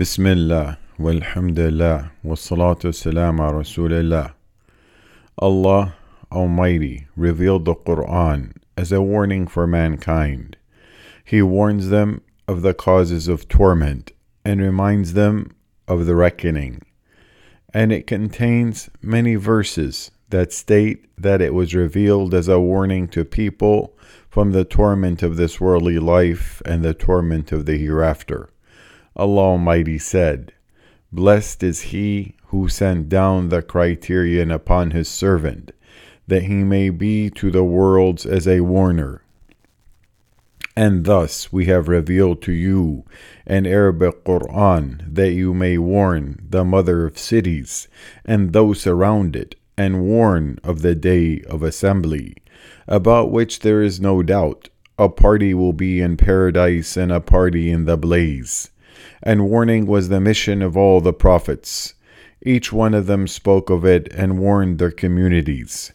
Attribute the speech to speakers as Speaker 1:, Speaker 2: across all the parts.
Speaker 1: بسم الله والحمد لله والصلاة والسلام على رسول الله. Allah Almighty revealed the Quran as a warning for mankind. He warns them of the causes of torment and reminds them of the reckoning. And it contains many verses that state that it was revealed as a warning to people from the torment of this worldly life and the torment of the hereafter. Allah Almighty said, Blessed is he who sent down the criterion upon his servant, that he may be to the worlds as a warner. And thus we have revealed to you an Arabic Quran, that you may warn the mother of cities and those around it, and warn of the day of assembly, about which there is no doubt. A party will be in paradise and a party in the blaze. And warning was the mission of all the prophets. Each one of them spoke of it and warned their communities.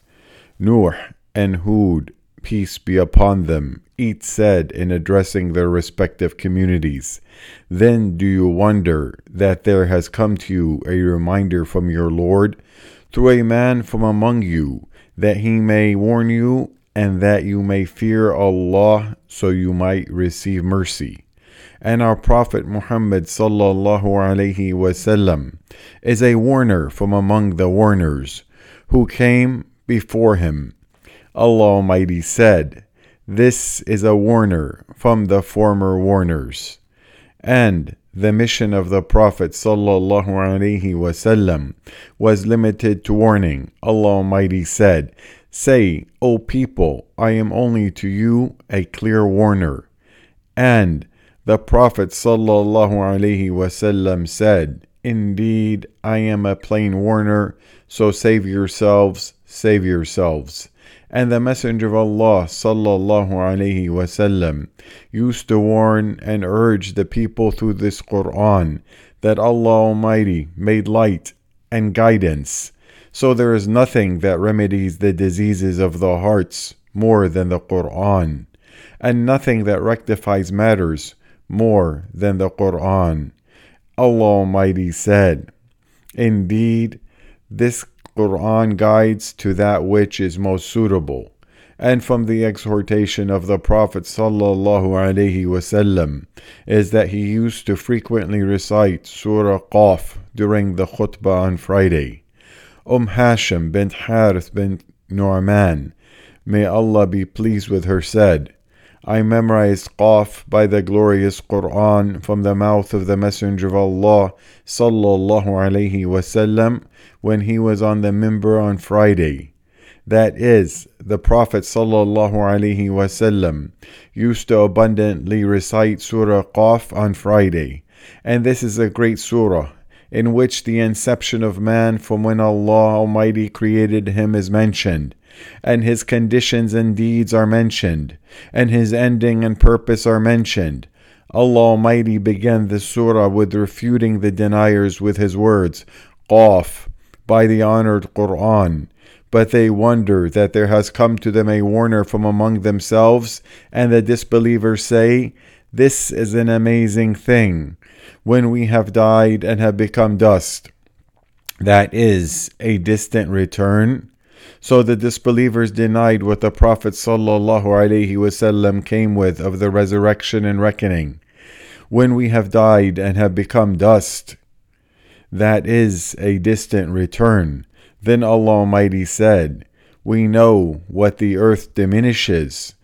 Speaker 1: Nuh and Hud, peace be upon them, each said in addressing their respective communities, Then do you wonder that there has come to you a reminder from your Lord through a man from among you, that he may warn you and that you may fear Allah so you might receive mercy. And our Prophet Muhammad sallallahu alaihi wasallam is a warner from among the warners who came before him. Allah Almighty said, This is a warner from the former warners. And the mission of the Prophet wasallam was limited to warning. Allah Almighty said, Say, O people, I am only to you a clear warner. And the Prophet wasallam said, Indeed, I am a plain warner, so save yourselves, save yourselves. And the Messenger of Allah wasallam used to warn and urge the people through this Quran that Allah Almighty made light and guidance. So there is nothing that remedies the diseases of the hearts more than the Quran, and nothing that rectifies matters more than the Quran. Allah Almighty said, Indeed, this Quran guides to that which is most suitable. And from the exhortation of the Prophet wasallam is that he used to frequently recite Surah Qaf during the khutbah on Friday. Umm Hisham bint Harith bint Nu'man, may Allah be pleased with her, said, I memorized Qaf by the glorious Quran from the mouth of the Messenger of Allah sallallahu alaihi wasallam when he was on the minbar on Friday. That is, the Prophet sallallahu alaihi wasallam used to abundantly recite Surah Qaf on Friday, and this is a great surah in which the inception of man from when Allah Almighty created him is mentioned and his conditions and deeds are mentioned, and his ending and purpose are mentioned. Allah Almighty began the surah with refuting the deniers with his words, Qaf, by the honored Quran. But they wonder that there has come to them a warner from among themselves, and the disbelievers say, This is an amazing thing, when we have died and have become dust. That is a distant return. So the disbelievers denied what the Prophet ﷺ came with of the resurrection and reckoning. When we have died and have become dust, that is a distant return. Then Allah Almighty said, We know what the earth diminishes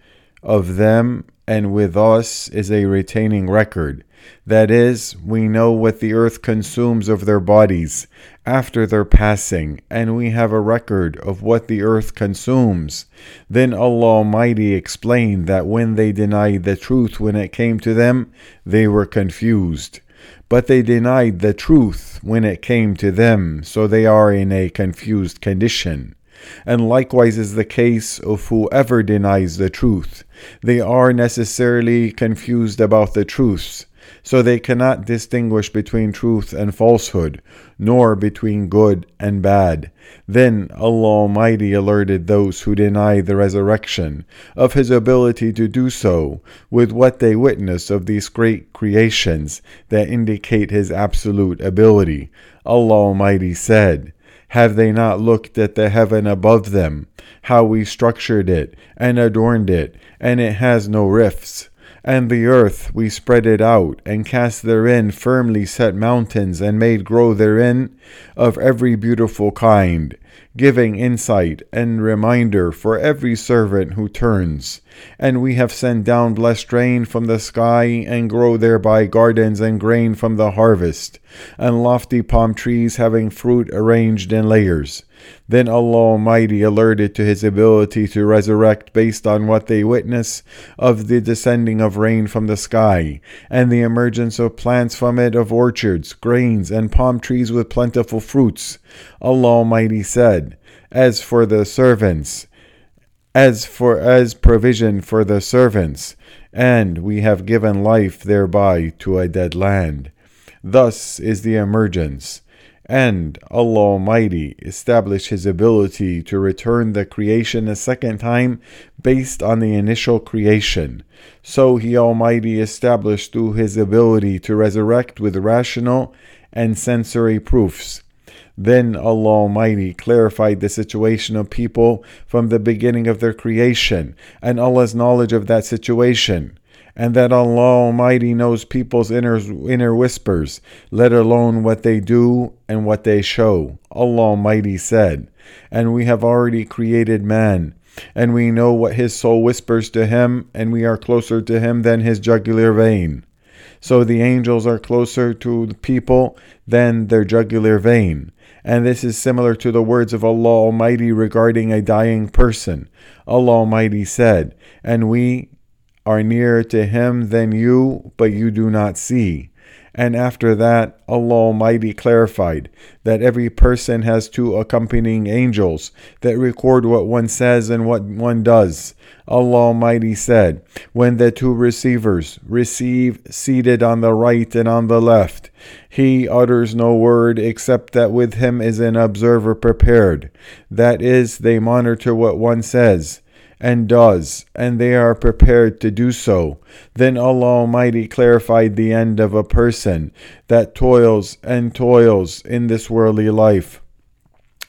Speaker 1: of them, and with us is a retaining record. That is, we know what the earth consumes of their bodies after their passing, and we have a record of what the earth consumes. Then Allah Almighty explained that when they denied the truth when it came to them, they were confused. But they denied the truth when it came to them, so they are in a confused condition. And likewise is the case of whoever denies the truth. They are necessarily confused about the truths so they cannot distinguish between truth and falsehood, nor between good and bad. Then Allah Almighty alerted those who deny the resurrection of His ability to do so with what they witness of these great creations that indicate His absolute ability. Allah Almighty said, have they not looked at the heaven above them, how we structured it and adorned it, and it has no rifts? And the earth we spread it out, and cast therein firmly set mountains, and made grow therein of every beautiful kind, giving insight and reminder for every servant who turns. And we have sent down blessed rain from the sky, and grow thereby gardens and grain from the harvest, and lofty palm trees having fruit arranged in layers. Then Allah Almighty alerted to His ability to resurrect based on what they witness of the descending of rain from the sky, and the emergence of plants from it of orchards, grains, and palm trees with plentiful fruits. Allah Almighty said, As for the servants, as for as provision for the servants, and we have given life thereby to a dead land. Thus is the emergence and Allah Almighty established His ability to return the creation a second time based on the initial creation. So He Almighty established through His ability to resurrect with rational and sensory proofs. Then Allah Almighty clarified the situation of people from the beginning of their creation and Allah's knowledge of that situation and that Allah Almighty knows people's inner, inner whispers, let alone what they do and what they show. Allah Almighty said, And we have already created man, and we know what his soul whispers to him, and we are closer to him than his jugular vein. So the angels are closer to the people than their jugular vein. And this is similar to the words of Allah Almighty regarding a dying person. Allah Almighty said, And we are nearer to him than you, but you do not see. And after that, Allah Almighty clarified that every person has two accompanying angels that record what one says and what one does. Allah Almighty said, When the two receivers receive seated on the right and on the left, he utters no word except that with him is an observer prepared. That is, they monitor what one says and does, and they are prepared to do so. Then Allah Almighty clarified the end of a person that toils and toils in this worldly life.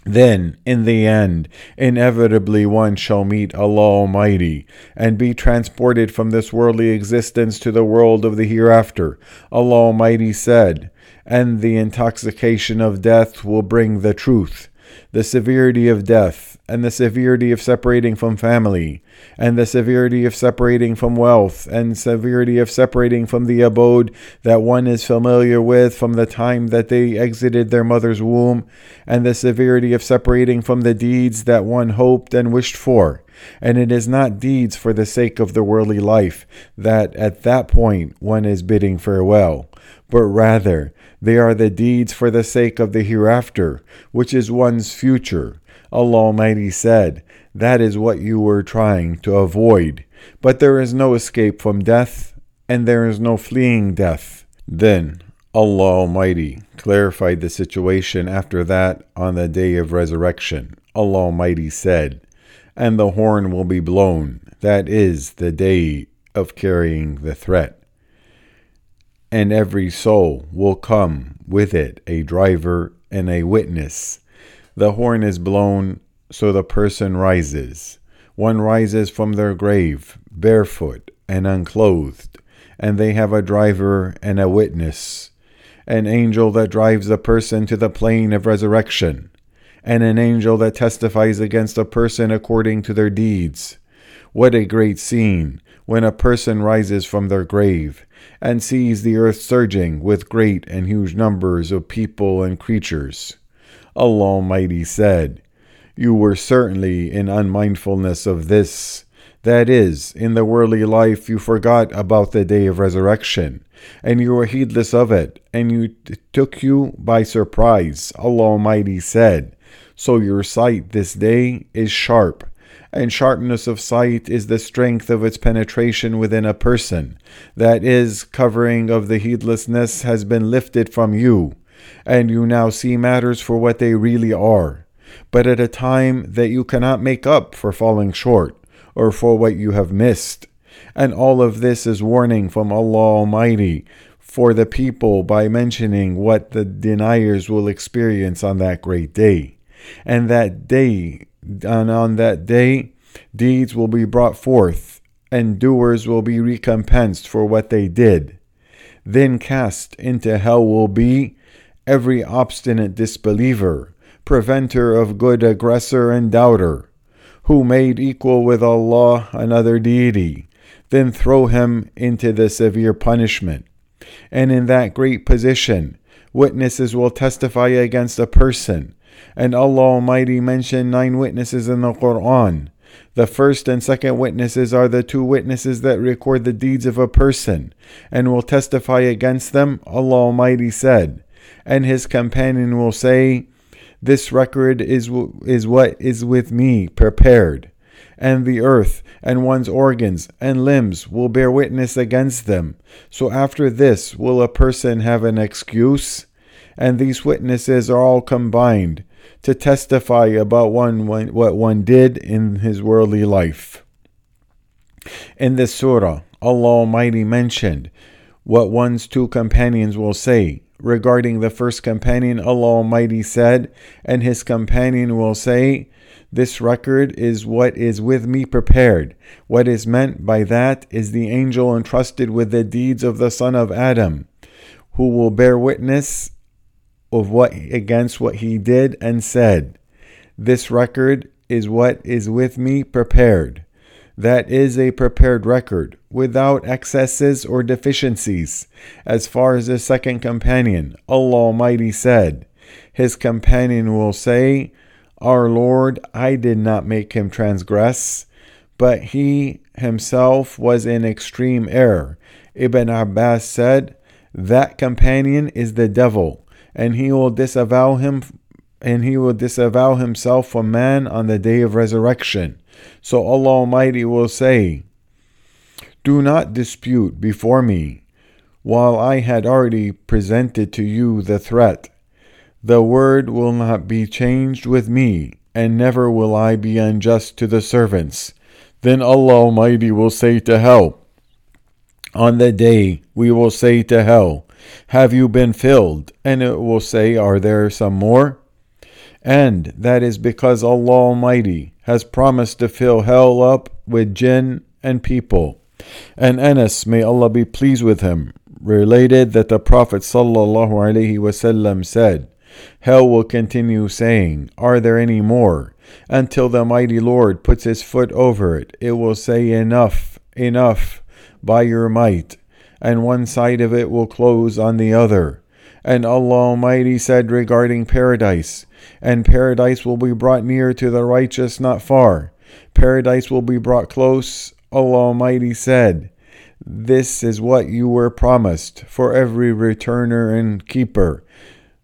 Speaker 1: Then, in the end, inevitably one shall meet Allah Almighty and be transported from this worldly existence to the world of the hereafter. Allah Almighty said, And the intoxication of death will bring the truth the severity of death, and the severity of separating from family, and the severity of separating from wealth, and severity of separating from the abode that one is familiar with from the time that they exited their mother's womb, and the severity of separating from the deeds that one hoped and wished for. And it is not deeds for the sake of the worldly life that at that point one is bidding farewell, but rather they are the deeds for the sake of the hereafter, which is one's future. Allah Almighty said, That is what you were trying to avoid. But there is no escape from death, and there is no fleeing death. Then Allah Almighty clarified the situation after that on the day of resurrection. Allah Almighty said, And the horn will be blown. That is the day of carrying the threat and every soul will come with it a driver and a witness. The horn is blown, so the person rises. One rises from their grave, barefoot and unclothed, and they have a driver and a witness, an angel that drives the person to the plain of resurrection, and an angel that testifies against a person according to their deeds. What a great scene when a person rises from their grave and sees the earth surging with great and huge numbers of people and creatures. Allah Almighty said, You were certainly in unmindfulness of this. That is, in the worldly life you forgot about the day of resurrection, and you were heedless of it, and you took you by surprise. Allah Almighty said, So your sight this day is sharp, and sharpness of sight is the strength of its penetration within a person. That is, covering of the heedlessness has been lifted from you, and you now see matters for what they really are, but at a time that you cannot make up for falling short, or for what you have missed. And all of this is warning from Allah Almighty for the people by mentioning what the deniers will experience on that great day. And that day and on that day, deeds will be brought forth, and doers will be recompensed for what they did. Then cast into hell will be every obstinate disbeliever, preventer of good aggressor and doubter, who made equal with Allah another deity, then throw him into the severe punishment. And in that great position, witnesses will testify against a person and Allah Almighty mentioned nine witnesses in the Quran. The first and second witnesses are the two witnesses that record the deeds of a person and will testify against them, Allah Almighty said. And his companion will say, This record is, is what is with me prepared. And the earth and one's organs and limbs will bear witness against them. So after this, will a person have an excuse? And these witnesses are all combined to testify about one, what one did in his worldly life. In this surah, Allah Almighty mentioned what one's two companions will say. Regarding the first companion, Allah Almighty said, and his companion will say, This record is what is with me prepared. What is meant by that is the angel entrusted with the deeds of the son of Adam, who will bear witness of what against what he did and said. This record is what is with me prepared. That is a prepared record, without excesses or deficiencies. As far as the second companion, Allah Almighty said, His companion will say, Our Lord, I did not make him transgress, but he himself was in extreme error. Ibn Abbas said, That companion is the devil and he will disavow him and he will disavow himself from man on the day of resurrection. So Allah Almighty will say, Do not dispute before me, while I had already presented to you the threat. The word will not be changed with me, and never will I be unjust to the servants. Then Allah Almighty will say to hell, On the day we will say to hell, have you been filled? And it will say, Are there some more? And that is because Allah Almighty has promised to fill hell up with jinn and people. And Anas, may Allah be pleased with him, related that the Prophet ﷺ said, Hell will continue saying, Are there any more? Until the mighty Lord puts his foot over it. It will say, Enough, enough, by your might and one side of it will close on the other. And Allah Almighty said regarding paradise, and paradise will be brought near to the righteous, not far. Paradise will be brought close. Allah Almighty said, This is what you were promised for every returner and keeper.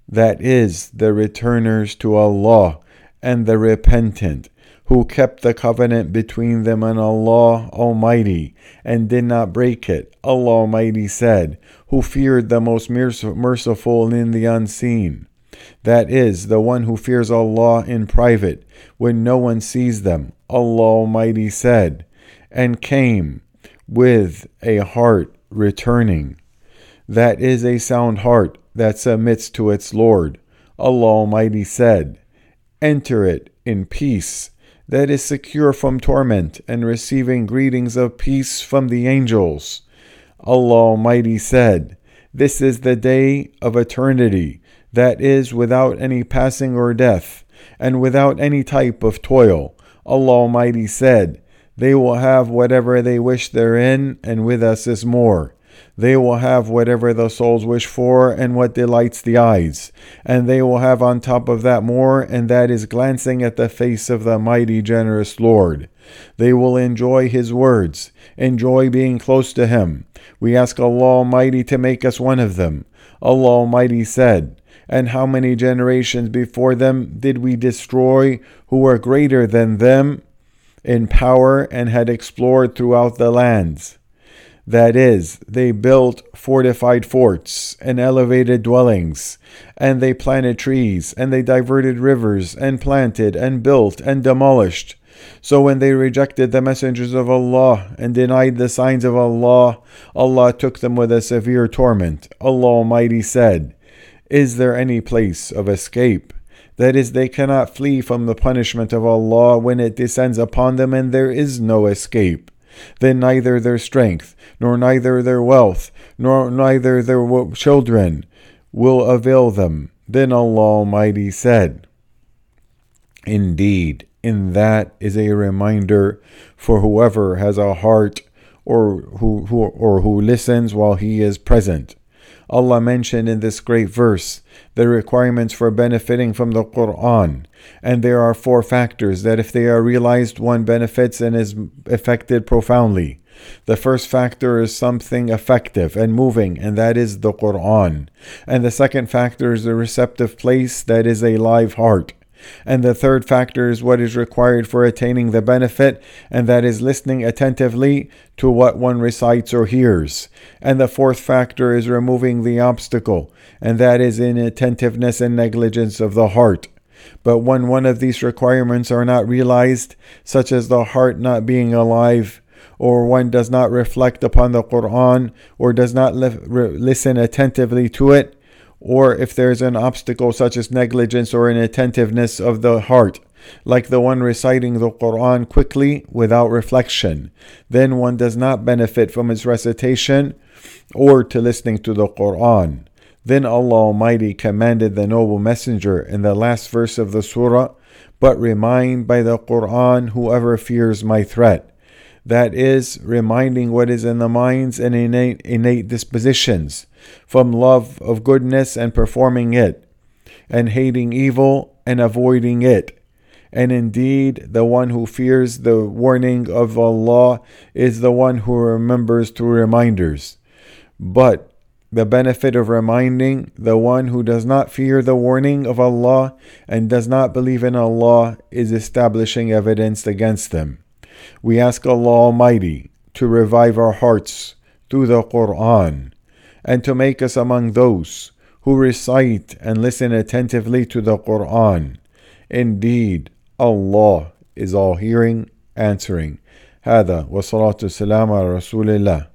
Speaker 1: That is, the returners to Allah and the repentant who kept the covenant between them and Allah Almighty and did not break it. Allah Almighty said, Who feared the most merciful in the unseen. That is, the one who fears Allah in private, when no one sees them. Allah Almighty said, and came with a heart returning. That is a sound heart that submits to its Lord. Allah Almighty said, Enter it in peace that is secure from torment and receiving greetings of peace from the angels. Allah Almighty said, This is the day of eternity, that is without any passing or death, and without any type of toil. Allah Almighty said, They will have whatever they wish therein, and with us is more. They will have whatever the souls wish for and what delights the eyes. And they will have on top of that more, and that is glancing at the face of the mighty, generous Lord. They will enjoy His words, enjoy being close to Him. We ask Allah Almighty to make us one of them. Allah Almighty said, And how many generations before them did we destroy who were greater than them? in power and had explored throughout the lands. That is, they built fortified forts and elevated dwellings, and they planted trees, and they diverted rivers, and planted, and built, and demolished. So when they rejected the messengers of Allah and denied the signs of Allah, Allah took them with a severe torment. Allah Almighty said, Is there any place of escape? That is, they cannot flee from the punishment of Allah when it descends upon them, and there is no escape then neither their strength, nor neither their wealth, nor neither their children will avail them. Then Allah Almighty said, Indeed, in that is a reminder for whoever has a heart or who, who or who listens while he is present. Allah mentioned in this great verse the requirements for benefiting from the Quran, and there are four factors that, if they are realized, one benefits and is affected profoundly. The first factor is something effective and moving, and that is the Quran. And the second factor is a receptive place that is a live heart. And the third factor is what is required for attaining the benefit, and that is listening attentively to what one recites or hears. And the fourth factor is removing the obstacle, and that is inattentiveness and negligence of the heart. But when one of these requirements are not realized, such as the heart not being alive, or one does not reflect upon the Quran, or does not li- listen attentively to it, or if there is an obstacle such as negligence or inattentiveness of the heart, like the one reciting the Quran quickly without reflection, then one does not benefit from its recitation or to listening to the Quran. Then Allah Almighty commanded the noble messenger in the last verse of the surah, but remind by the Quran whoever fears my threat. That is, reminding what is in the minds and innate, innate dispositions from love of goodness and performing it, and hating evil and avoiding it. And indeed, the one who fears the warning of Allah is the one who remembers through reminders. But the benefit of reminding the one who does not fear the warning of Allah and does not believe in Allah is establishing evidence against them. We ask Allah Almighty to revive our hearts through the Quran and to make us among those who recite and listen attentively to the Quran. Indeed, Allah is all hearing, answering. هذا والصلاة والسلام على رسول الله